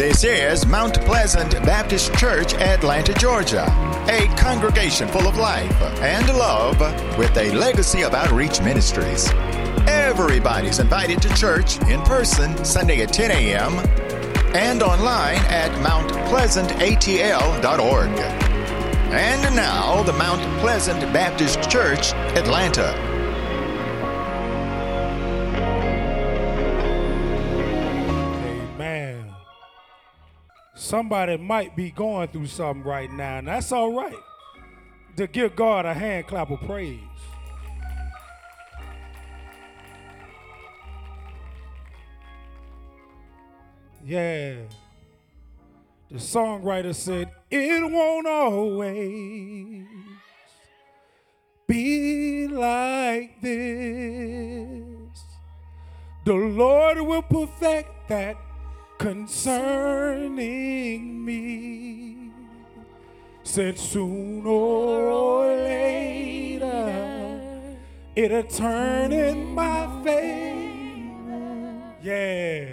This is Mount Pleasant Baptist Church, Atlanta, Georgia, a congregation full of life and love with a legacy of outreach ministries. Everybody's invited to church in person Sunday at 10 a.m. and online at mountpleasantatl.org. And now, the Mount Pleasant Baptist Church, Atlanta. Somebody might be going through something right now, and that's all right. To give God a hand clap of praise. Yeah. The songwriter said, It won't always be like this. The Lord will perfect that concerning me. Said sooner or later, it'll turn in my favor. Yeah,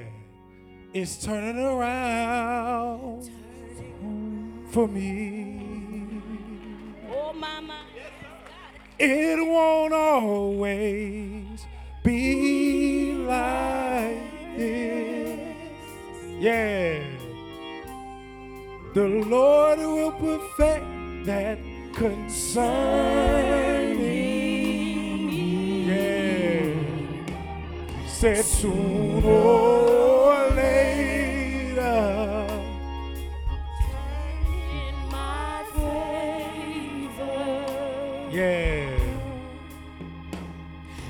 it's turning around for me. Oh, mama. It won't always be like this. Yeah. The Lord will perfect that concerning me. Yeah. Said sooner or later. In my favor. Yeah.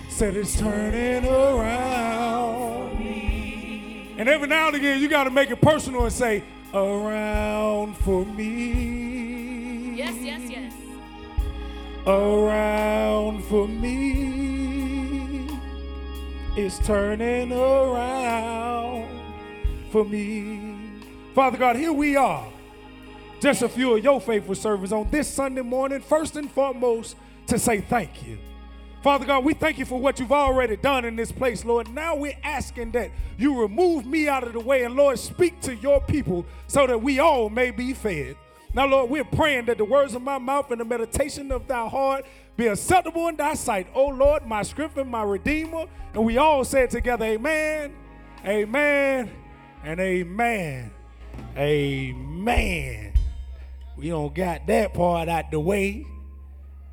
Said it's turning around. And every now and again, you got to make it personal and say, around for me. Yes, yes, yes. Around for me. It's turning around for me. Father God, here we are. Just a few of your faithful servants on this Sunday morning, first and foremost, to say thank you. Father God, we thank you for what you've already done in this place, Lord. Now we're asking that you remove me out of the way and, Lord, speak to your people so that we all may be fed. Now, Lord, we're praying that the words of my mouth and the meditation of thy heart be acceptable in thy sight. Oh, Lord, my and my redeemer. And we all say it together, amen, amen, and amen. Amen. We don't got that part out the way.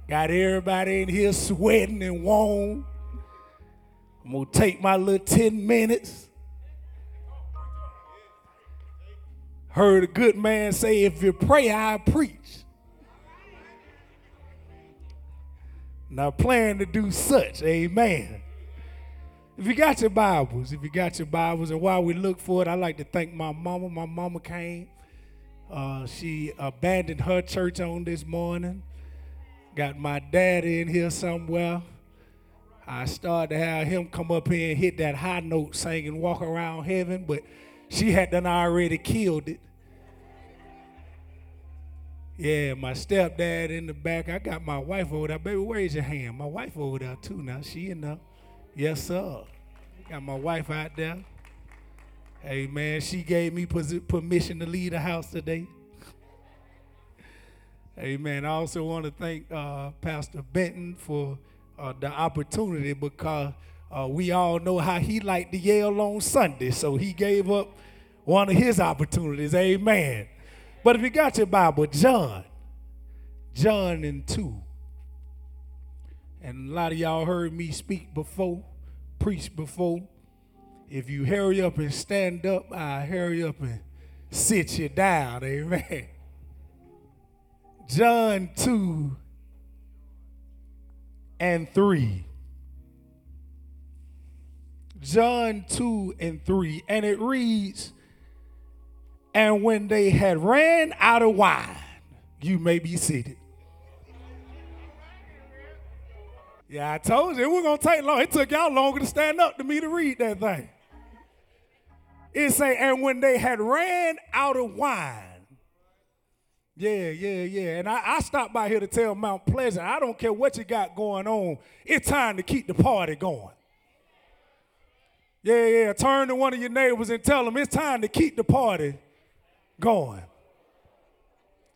Got everybody in here sweating and warm. I'm gonna take my little 10 minutes. Heard a good man say, if you pray, I preach. Now plan to do such, amen. If you got your Bibles, if you got your Bibles, and while we look for it, I'd like to thank my mama. My mama came. Uh, she abandoned her church on this morning. Got my daddy in here somewhere. I started to have him come up here and hit that high note singing Walk Around Heaven, but she had done already killed it. Yeah, my stepdad in the back. I got my wife over there. Baby, raise your hand. My wife over there too now. She in there. Yes, sir. Got my wife out there. Hey, man, she gave me permission to leave the house today. Amen. I also want to thank uh, Pastor Benton for uh, the opportunity because uh, we all know how he liked to yell on Sunday, so he gave up one of his opportunities. Amen. But if you got your Bible, John, John and 2. And a lot of y'all heard me speak before, preach before. If you hurry up and stand up, I hurry up and sit you down. Amen. John 2 and 3. John 2 and 3. And it reads, And when they had ran out of wine, you may be seated. Yeah, I told you it wasn't gonna take long. It took y'all longer to stand up to me to read that thing. It say, and when they had ran out of wine. Yeah, yeah, yeah. And I, I stopped by here to tell Mount Pleasant, I don't care what you got going on. It's time to keep the party going. Yeah, yeah. Turn to one of your neighbors and tell them it's time to keep the party going.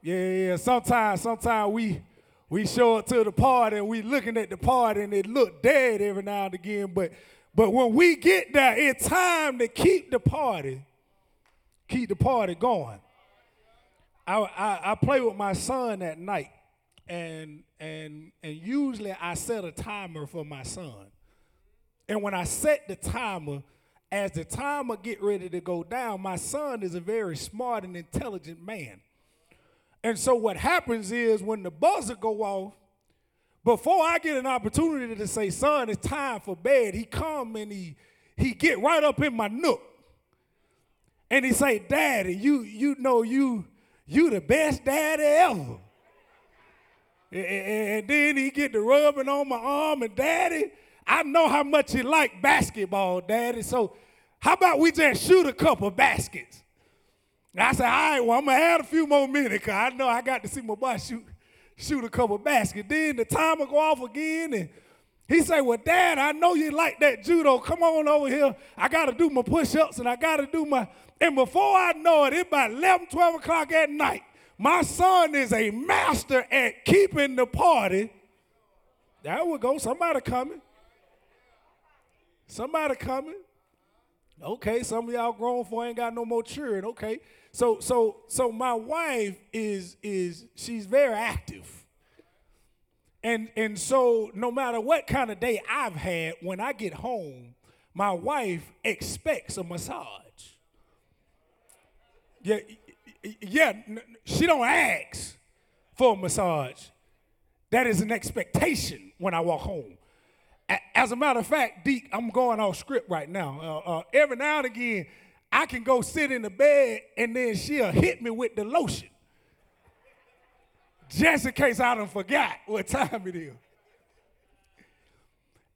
Yeah, yeah. Sometimes, sometimes we we show up to the party and we looking at the party and it look dead every now and again. But but when we get there, it's time to keep the party, keep the party going. I, I, I play with my son at night, and and and usually I set a timer for my son. And when I set the timer, as the timer get ready to go down, my son is a very smart and intelligent man. And so what happens is when the buzzer go off, before I get an opportunity to say, son, it's time for bed, he come and he he get right up in my nook. And he say, Daddy, you you know you you the best daddy ever. And then he get to rubbing on my arm and daddy, I know how much you like basketball, daddy. So how about we just shoot a couple baskets? And I said, all right, well, I'm gonna add a few more minutes because I know I got to see my boy shoot, shoot a couple baskets. Then the timer go off again and he said, Well, Dad, I know you like that judo. Come on over here. I gotta do my push-ups and I gotta do my and before I know it, it's about 11, 12 o'clock at night. My son is a master at keeping the party. There we go. Somebody coming. Somebody coming. Okay, some of y'all grown for ain't got no more children. Okay. So so so my wife is is she's very active. And and so no matter what kind of day I've had, when I get home, my wife expects a massage. Yeah, yeah, she don't ask for a massage. That is an expectation when I walk home. As a matter of fact, Deke, I'm going off script right now. Uh, uh, every now and again, I can go sit in the bed and then she'll hit me with the lotion. Just in case I don't forgot what time it is.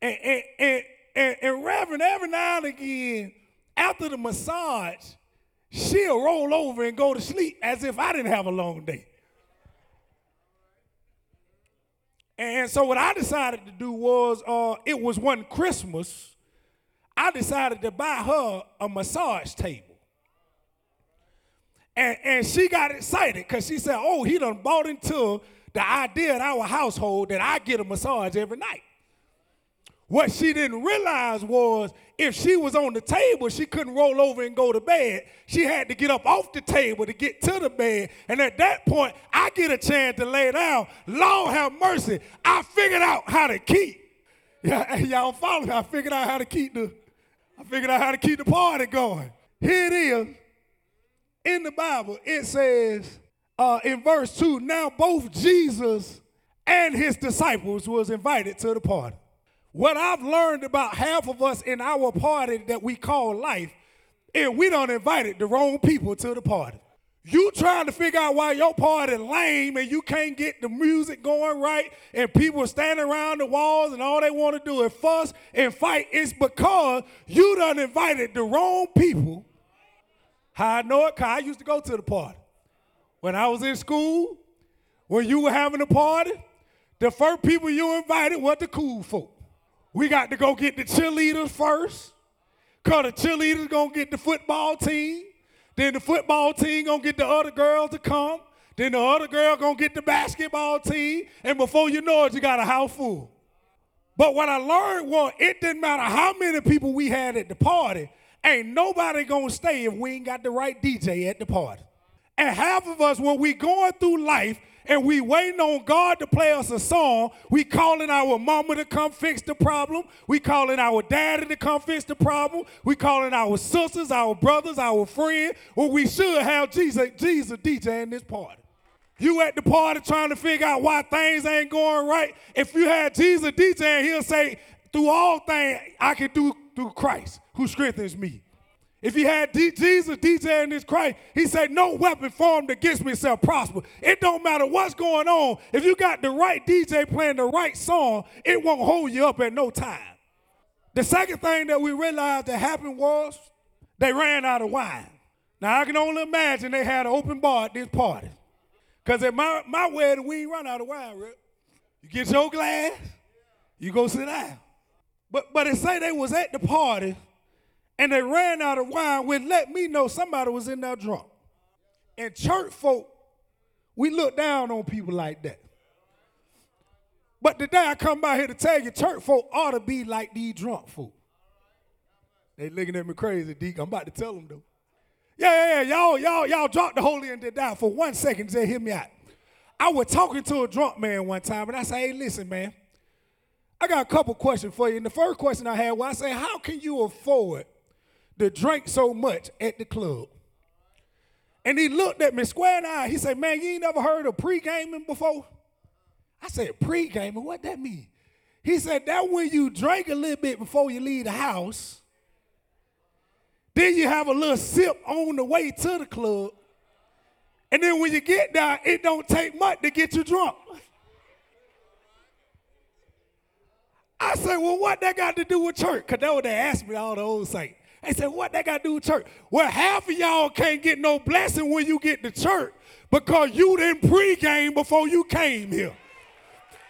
And, and, and, and, and Reverend, every now and again, after the massage, she'll roll over and go to sleep as if I didn't have a long day. And so what I decided to do was, uh, it was one Christmas, I decided to buy her a massage table. And, and she got excited because she said, oh, he done bought into the idea in our household that I get a massage every night. What she didn't realize was if she was on the table, she couldn't roll over and go to bed. She had to get up off the table to get to the bed. And at that point, I get a chance to lay down. Lord have mercy. I figured out how to keep. Yeah, y'all follow me. I figured out how to keep the I figured out how to keep the party going. Here it is. In the Bible, it says uh, in verse 2, now both Jesus and his disciples was invited to the party. What I've learned about half of us in our party that we call life is we don't invited the wrong people to the party. You trying to figure out why your party lame and you can't get the music going right and people standing around the walls and all they want to do is fuss and fight. It's because you done invited the wrong people. How I know it? Cause I used to go to the party. When I was in school, when you were having a party, the first people you invited were the cool folk. We got to go get the cheerleaders first. Cause the cheerleaders gonna get the football team. Then the football team gonna get the other girls to come. Then the other girl gonna get the basketball team. And before you know it, you got a house full. But what I learned was it didn't matter how many people we had at the party, ain't nobody gonna stay if we ain't got the right DJ at the party. And half of us, when we going through life, and we waiting on God to play us a song. We calling our mama to come fix the problem. We calling our daddy to come fix the problem. We calling our sisters, our brothers, our friends. Well, we should have Jesus, Jesus DJ in this party. You at the party trying to figure out why things ain't going right. If you had Jesus DJ, he'll say, through all things, I can do through Christ who strengthens me. If he had D- Jesus DJ in this Christ, he said, No weapon formed against me shall prosper. It don't matter what's going on. If you got the right DJ playing the right song, it won't hold you up at no time. The second thing that we realized that happened was they ran out of wine. Now I can only imagine they had an open bar at this party. Because at my, my wedding, we ain't run out of wine, Rick. You get your glass, you go sit down. But but it say they was at the party and they ran out of wine, which let me know somebody was in there drunk. And church folk, we look down on people like that. But today I come by here to tell you, church folk ought to be like these drunk folk. They looking at me crazy, Deke. I'm about to tell them though. Yeah, yeah, yeah. Y'all, y'all, y'all drop the holy and did down for one second. Just hear me out. I was talking to a drunk man one time, and I said, "Hey, listen, man. I got a couple questions for you." And the first question I had was, "I say, how can you afford to drink so much at the club?" And he looked at me square in the eye. He said, "Man, you ain't never heard of pre-gaming before?" I said, "Pre-gaming? What that mean?" He said, "That when you drink a little bit before you leave the house." Then you have a little sip on the way to the club. And then when you get there, it don't take much to get you drunk. I said, well, what that got to do with church? Because that what they asked me, all the old saints. They said, what they got to do with church? Well, half of y'all can't get no blessing when you get to church because you didn't pregame before you came here.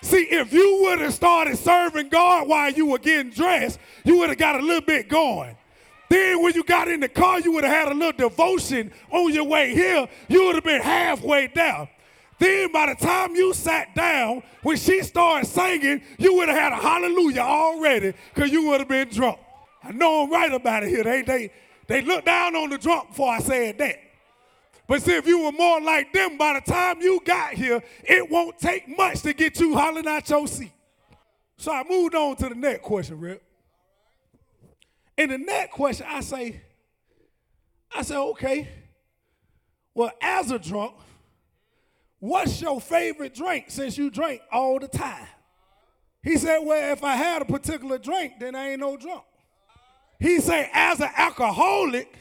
See, if you would have started serving God while you were getting dressed, you would have got a little bit going. Then when you got in the car, you would have had a little devotion on your way here. You would have been halfway down. Then by the time you sat down, when she started singing, you would have had a hallelujah already because you would have been drunk. I know I'm right about it here. They, they, they looked down on the drunk before I said that. But see, if you were more like them, by the time you got here, it won't take much to get you hollering out your seat. So I moved on to the next question, Rip. And the next question, I say, I say, okay, well, as a drunk, what's your favorite drink since you drink all the time? He said, well, if I had a particular drink, then I ain't no drunk. He said, as an alcoholic,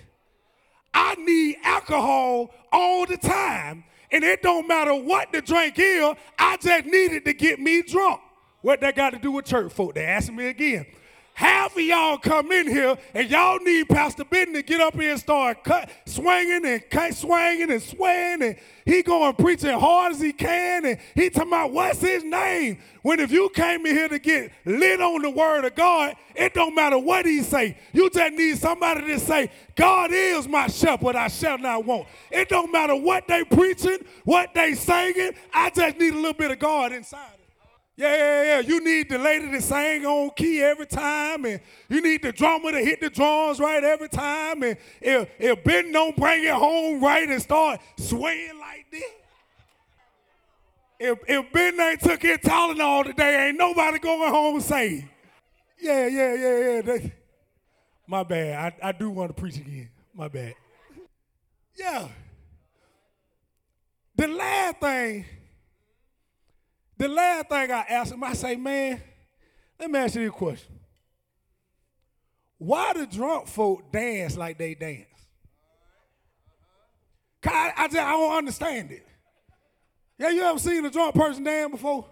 I need alcohol all the time. And it don't matter what the drink is, I just need it to get me drunk. What that got to do with church folk? They asked me again. Half of y'all come in here and y'all need Pastor Benton to get up here and start cut, swinging and cut, swinging and swaying, and he going preaching hard as he can, and he talking about what's his name. When if you came in here to get lit on the word of God, it don't matter what he say. You just need somebody to say, God is my shepherd, I shall not want. It don't matter what they preaching, what they singing. I just need a little bit of God inside. Yeah, yeah, yeah. You need the lady to sing on key every time, and you need the drummer to hit the drums right every time. And if, if Ben don't bring it home right and start swaying like this, if, if Ben ain't took his Tylenol today, ain't nobody going home safe. Yeah, yeah, yeah, yeah. My bad. I, I do want to preach again. My bad. Yeah. The last thing the last thing I asked him, I say, man, let me ask you a question. Why do drunk folk dance like they dance? I, I just I don't understand it. Yeah, you ever seen a drunk person dance before?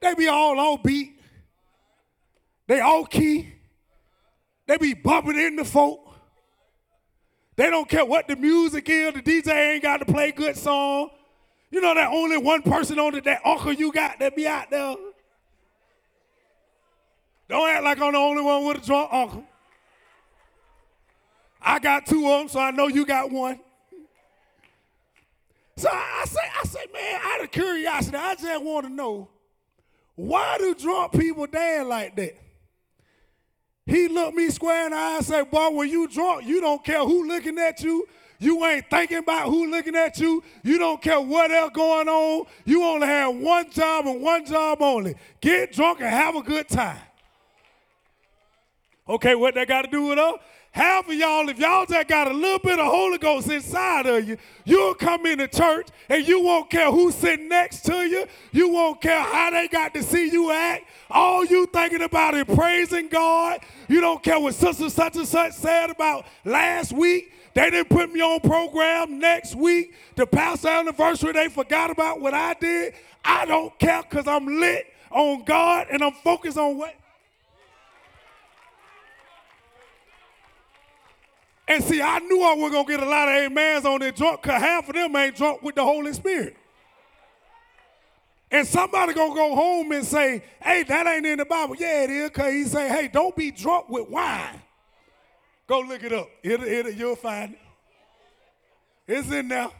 They be all on beat. They all key. They be bumping in the folk. They don't care what the music is. The DJ ain't got to play good song. You know that only one person on it, that uncle you got that be out there. Don't act like I'm the only one with a drunk uncle. I got two of them, so I know you got one. So I say, I say, man, out of curiosity, I just want to know why do drunk people dance like that? He looked me square in the eye and said, boy, when you drunk, you don't care who looking at you. You ain't thinking about who looking at you. You don't care what else going on. You only have one job and one job only. Get drunk and have a good time. Okay, what that got to do with us? Half of y'all, if y'all just got a little bit of Holy Ghost inside of you, you'll come into church and you won't care who's sitting next to you. You won't care how they got to see you act. All you thinking about is praising God. You don't care what sister such and such said about last week. They didn't put me on program next week. The pastor anniversary, they forgot about what I did. I don't care because I'm lit on God and I'm focused on what. And see, I knew I was going to get a lot of amens on their drunk because half of them ain't drunk with the Holy Spirit. And somebody gonna go home and say, hey, that ain't in the Bible. Yeah, it is, because he say, hey, don't be drunk with wine. Go look it up. It'll, it'll, you'll find it. It's in there.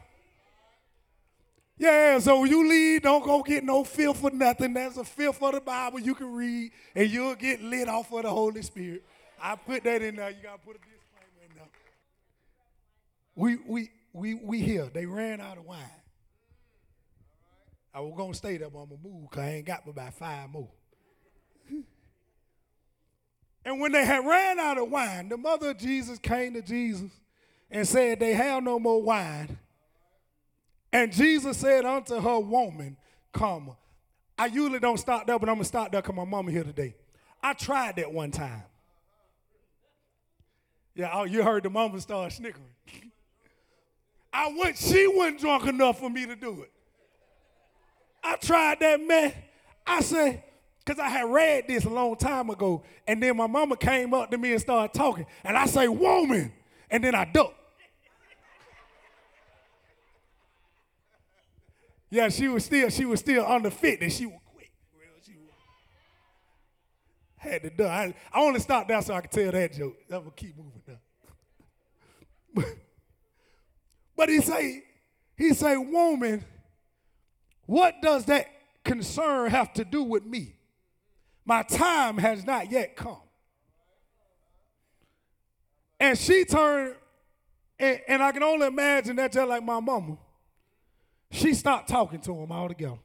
Yeah, so you leave, don't go get no filth for nothing. That's a filth of the Bible you can read, and you'll get lit off of the Holy Spirit. I put that in there. You gotta put a disclaimer in there. We we we we here. They ran out of wine. I was gonna stay there, but I'm gonna move because I ain't got but about five more. And when they had ran out of wine, the mother of Jesus came to Jesus and said, They have no more wine. And Jesus said unto her, Woman, come. I usually don't start there, but I'm gonna start there because my mama here today. I tried that one time. Yeah, oh, you heard the mama start snickering. I went, she wasn't drunk enough for me to do it. I tried that, man. I said, because I had read this a long time ago, and then my mama came up to me and started talking, and I say, woman, and then I ducked. Yeah, she was still, she was still under 50. She was quick. She was, had to duck. I, I only stopped there so I could tell that joke. I'm gonna keep moving now. but he say, he say, woman, what does that concern have to do with me? My time has not yet come. And she turned, and, and I can only imagine that just like my mama. She stopped talking to him altogether.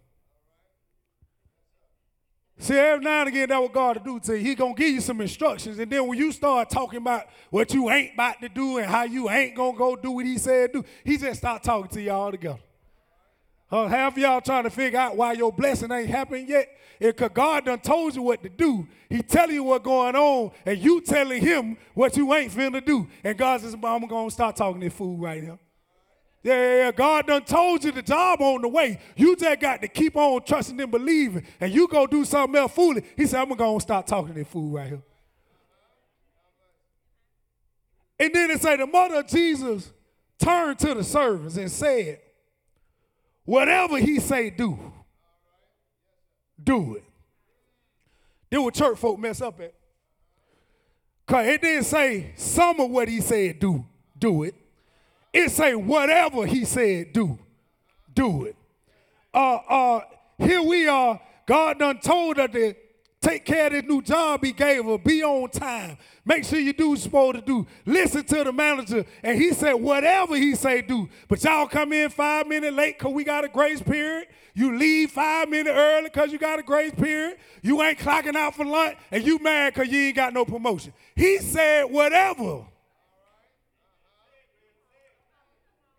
See, every now and again, that what God to do to you. He gonna give you some instructions, and then when you start talking about what you ain't about to do and how you ain't gonna go do what He said do, He just start talking to you all together. Uh, half y'all trying to figure out why your blessing ain't happened yet. Because God done told you what to do. He telling you what's going on, and you telling him what you ain't finna do. And God says, I'm gonna start talking to fool right now. Yeah, yeah, yeah, God done told you the job on the way. You just got to keep on trusting and believing. And you go do something else foolish. He said, I'm gonna start talking to fool right here. And then it say the mother of Jesus turned to the servants and said, Whatever he say do, do it. Then what church folk mess up at? Because it didn't say some of what he said do, do it. It say whatever he said do, do it. Uh, uh, here we are. God done told us to take care of this new job he gave her. Be on time. Make sure you do what you're supposed to do. Listen to the manager. And he said, whatever he say, do. But y'all come in five minutes late because we got a grace period. You leave five minutes early because you got a grace period. You ain't clocking out for lunch. And you mad because you ain't got no promotion. He said, whatever.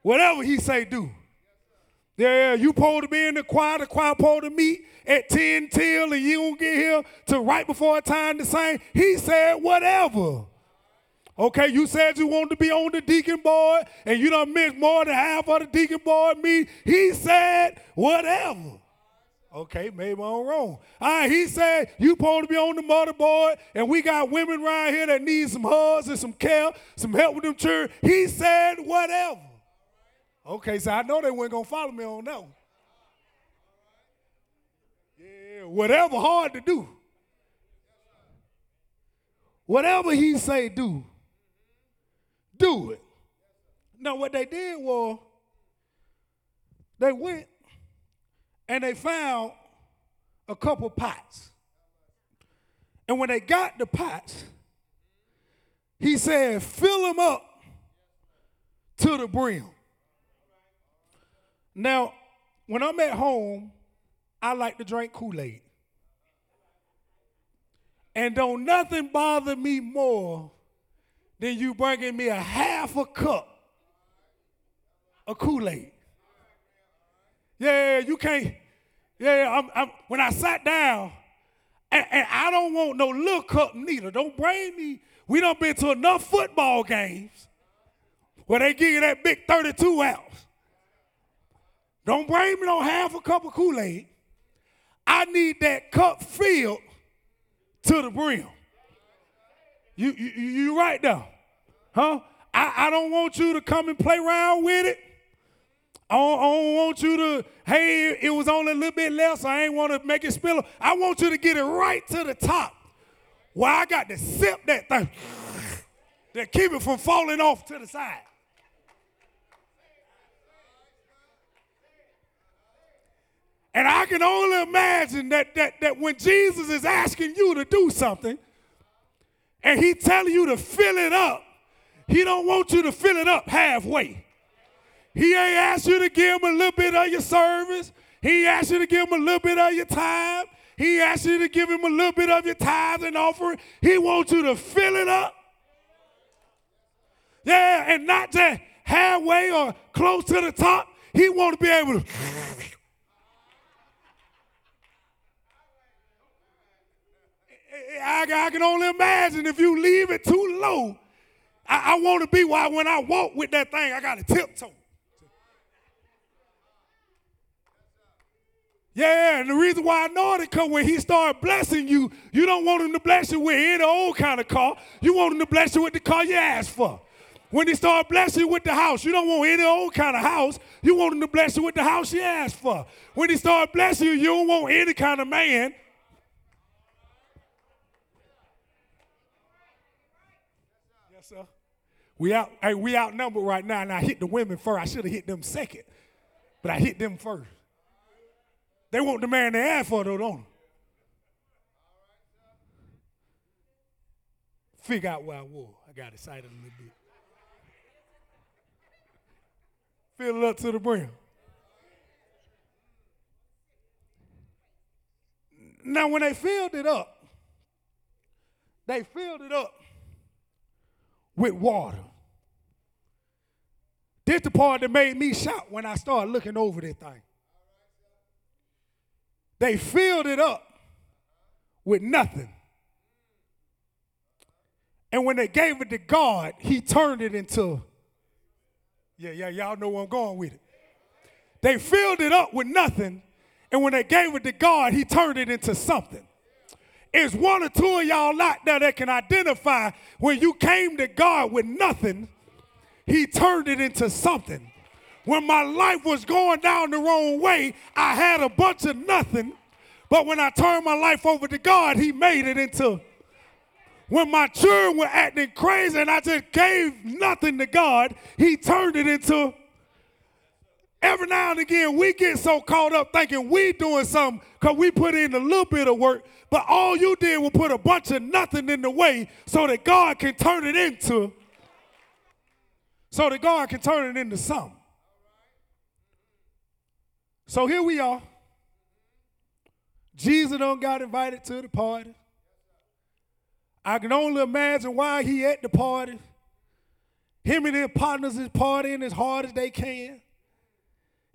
Whatever he say, do. Yeah, you supposed to be in the choir, the choir supposed to meet at 10 till, and you don't get here to right before time to sing. He said, whatever. Okay, you said you wanted to be on the deacon board, and you don't miss more than half of the deacon board meet. He said, whatever. Okay, maybe I'm wrong. All right, he said, you supposed to be on the motherboard, and we got women around here that need some hugs and some care, some help with them children. He said, whatever. Okay, so I know they weren't gonna follow me on that one. Yeah, whatever hard to do. Whatever he say do, do it. Now what they did was they went and they found a couple pots. And when they got the pots, he said, fill them up to the brim. Now, when I'm at home, I like to drink Kool Aid. And don't nothing bother me more than you bringing me a half a cup of Kool Aid. Yeah, you can't. Yeah, I'm, I'm, when I sat down, and, and, I don't want no little cup neither. Don't bring me. We done been to enough football games where they give you that big 32 ounce. Don't bring me no half a cup of Kool Aid. I need that cup filled to the brim. You, you, you right there. Huh? I, I don't want you to come and play around with it. I don't, I don't, want you to, hey, it was only a little bit less. So I ain't want to make it spill. I want you to get it right to the top. Where I got to sip that thing that keep it from falling off to the side. Can only imagine that, that, that when Jesus is asking you to do something and he telling you to fill it up, he don't want you to fill it up halfway. He ain't asked you to give him a little bit of your service. He asked you to give him a little bit of your time. He asked you to give him a little bit of your tithe and offering. He wants you to fill it up. Yeah, and not just halfway or close to the top. He want to be able to. I, I can only imagine if you leave it too low. I, I want to be why when I walk with that thing, I got to tiptoe. Yeah, and the reason why I know it is because when he started blessing you, you don't want him to bless you with any old kind of car. You want him to bless you with the car you asked for. When he started blessing you with the house, you don't want any old kind of house. You want him to bless you with the house you asked for. When he started blessing you, you don't want any kind of man. Sir. We out, hey, we outnumbered right now, and I hit the women first. I should have hit them second, but I hit them first. They want the man they asked for, though, don't they? Figure out where I was. I got excited a little bit. Fill it up to the brim. Now, when they filled it up, they filled it up with water. This the part that made me shout when I started looking over this thing. They filled it up with nothing. And when they gave it to God, He turned it into, yeah, yeah, y'all know where I'm going with it. They filled it up with nothing, and when they gave it to God, He turned it into something. Is one or two of y'all out there that can identify when you came to God with nothing, He turned it into something. When my life was going down the wrong way, I had a bunch of nothing. But when I turned my life over to God, He made it into. When my children were acting crazy and I just gave nothing to God, He turned it into. Every now and again, we get so caught up thinking we doing something because we put in a little bit of work, but all you did was put a bunch of nothing in the way so that God can turn it into. So that God can turn it into something. So here we are. Jesus don't got invited to the party. I can only imagine why he at the party. Him and his partners is partying as hard as they can.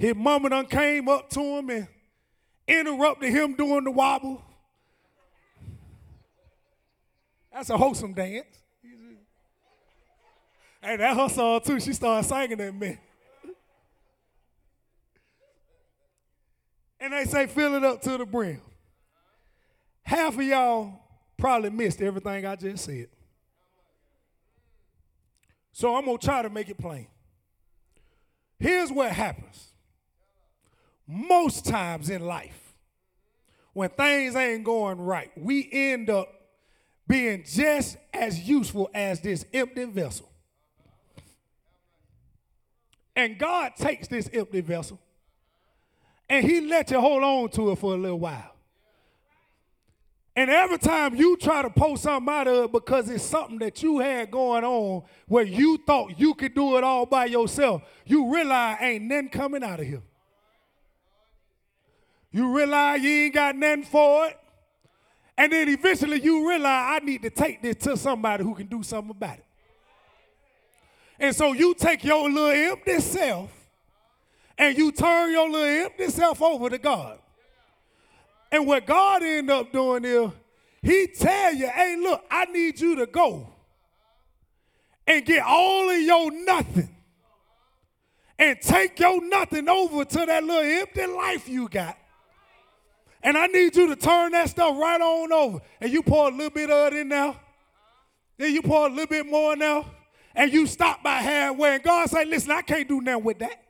His mama done came up to him and interrupted him doing the wobble. That's a wholesome dance. Hey, that her song too. She started singing that man. And they say, fill it up to the brim. Half of y'all probably missed everything I just said. So I'm going to try to make it plain. Here's what happens. Most times in life, when things ain't going right, we end up being just as useful as this empty vessel. And God takes this empty vessel and He lets you hold on to it for a little while. And every time you try to pull something out of it because it's something that you had going on where you thought you could do it all by yourself, you realize ain't nothing coming out of here. You realize you ain't got nothing for it. And then eventually you realize I need to take this to somebody who can do something about it. And so you take your little empty self and you turn your little empty self over to God. And what God end up doing is he tell you, hey, look, I need you to go and get all of your nothing and take your nothing over to that little empty life you got. And I need you to turn that stuff right on over. And you pour a little bit of it in now. Then you pour a little bit more now. And you stop by halfway. And God say, listen, I can't do nothing with that.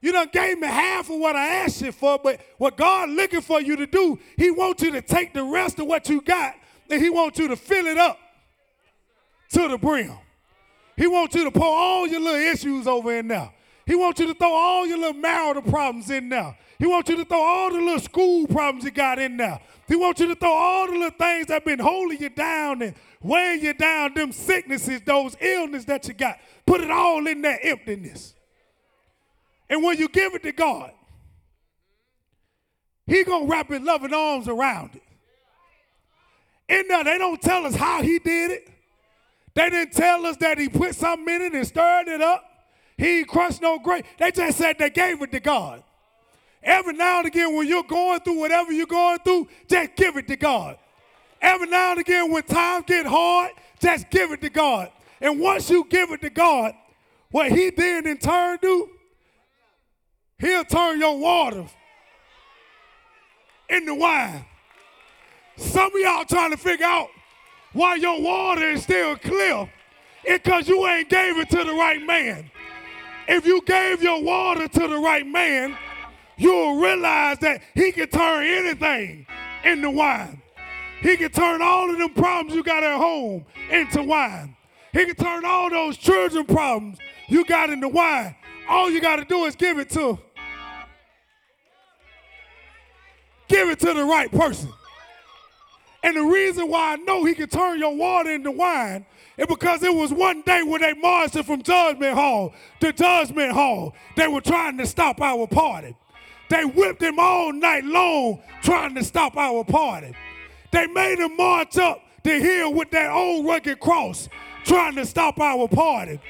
You done gave me half of what I asked you for, but what God looking for you to do, He wants you to take the rest of what you got and He wants you to fill it up to the brim. He wants you to pour all your little issues over in there. He wants you to throw all your little marital problems in there. He wants you to throw all the little school problems you got in there. He wants you to throw all the little things that have been holding you down and weighing you down, them sicknesses, those illness that you got. Put it all in that emptiness. And when you give it to God, He gonna wrap His loving arms around it. In there, they don't tell us how He did it. They didn't tell us that He put something in it and stirred it up. He crushed no grape. They just said they gave it to God. Every now and again, when you're going through whatever you're going through, just give it to God. Every now and again, when times get hard, just give it to God. And once you give it to God, what He did in turn do, He'll turn your water into wine. Some of y'all trying to figure out why your water is still clear. It's because you ain't gave it to the right man. If you gave your water to the right man, you'll realize that he can turn anything into wine. He can turn all of them problems you got at home into wine. He can turn all those children problems you got into wine. All you got to do is give it to give it to the right person. And the reason why I know he can turn your water into wine is because it was one day when they marched from Judgment Hall to Judgment Hall. They were trying to stop our party. They whipped him all night long trying to stop our party. They made him march up the hill with that old rugged cross trying to stop our party.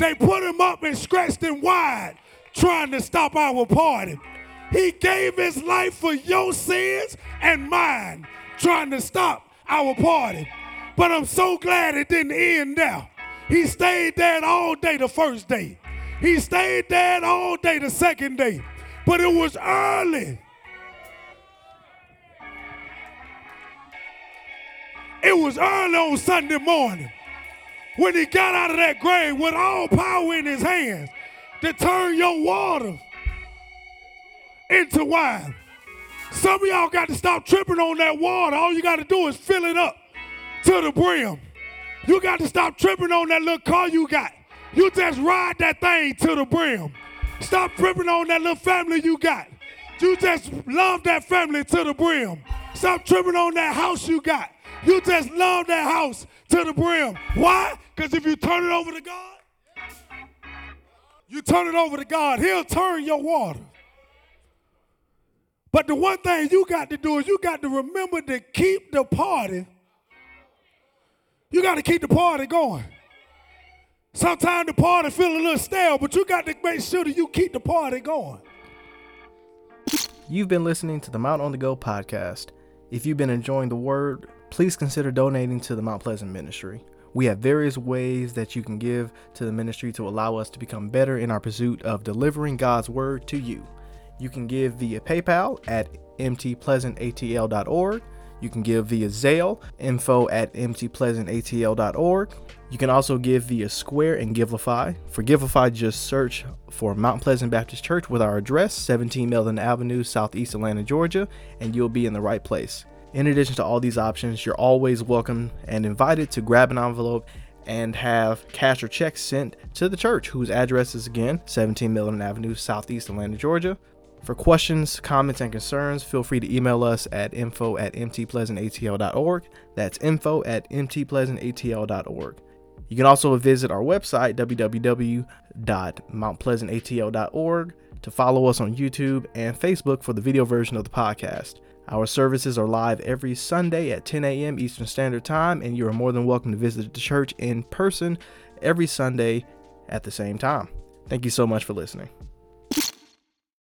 They put him up and scratched him wide trying to stop our party. He gave his life for your sins and mine trying to stop our party. But I'm so glad it didn't end there. He stayed there all day the first day. He stayed there all day the second day. But it was early. It was early on Sunday morning when he got out of that grave with all power in his hands to turn your water into wine. Some of y'all got to stop tripping on that water. All you got to do is fill it up to the brim. You got to stop tripping on that little car you got. You just ride that thing to the brim. Stop tripping on that little family you got. You just love that family to the brim. Stop tripping on that house you got. You just love that house to the brim. Why? Because if you turn it over to God, you turn it over to God, He'll turn your water. But the one thing you got to do is you got to remember to keep the party. You got to keep the party going. Sometimes the party feel a little stale, but you got to make sure that you keep the party going. You've been listening to the Mount on the Go podcast. If you've been enjoying the word, please consider donating to the Mount Pleasant Ministry. We have various ways that you can give to the ministry to allow us to become better in our pursuit of delivering God's word to you. You can give via PayPal at mtpleasantatl.org. You can give via Zelle, info at mtpleasantatl.org. You can also give via Square and Givelify. For Givelify, just search for Mount Pleasant Baptist Church with our address, 17 Melvin Avenue, Southeast Atlanta, Georgia, and you'll be in the right place. In addition to all these options, you're always welcome and invited to grab an envelope and have cash or checks sent to the church, whose address is again 17 Melvin Avenue, Southeast Atlanta, Georgia. For questions, comments, and concerns, feel free to email us at info at mtpleasantatl.org. That's info at mtpleasantatl.org. You can also visit our website, www.mountpleasantatl.org, to follow us on YouTube and Facebook for the video version of the podcast. Our services are live every Sunday at 10 a.m. Eastern Standard Time, and you are more than welcome to visit the church in person every Sunday at the same time. Thank you so much for listening.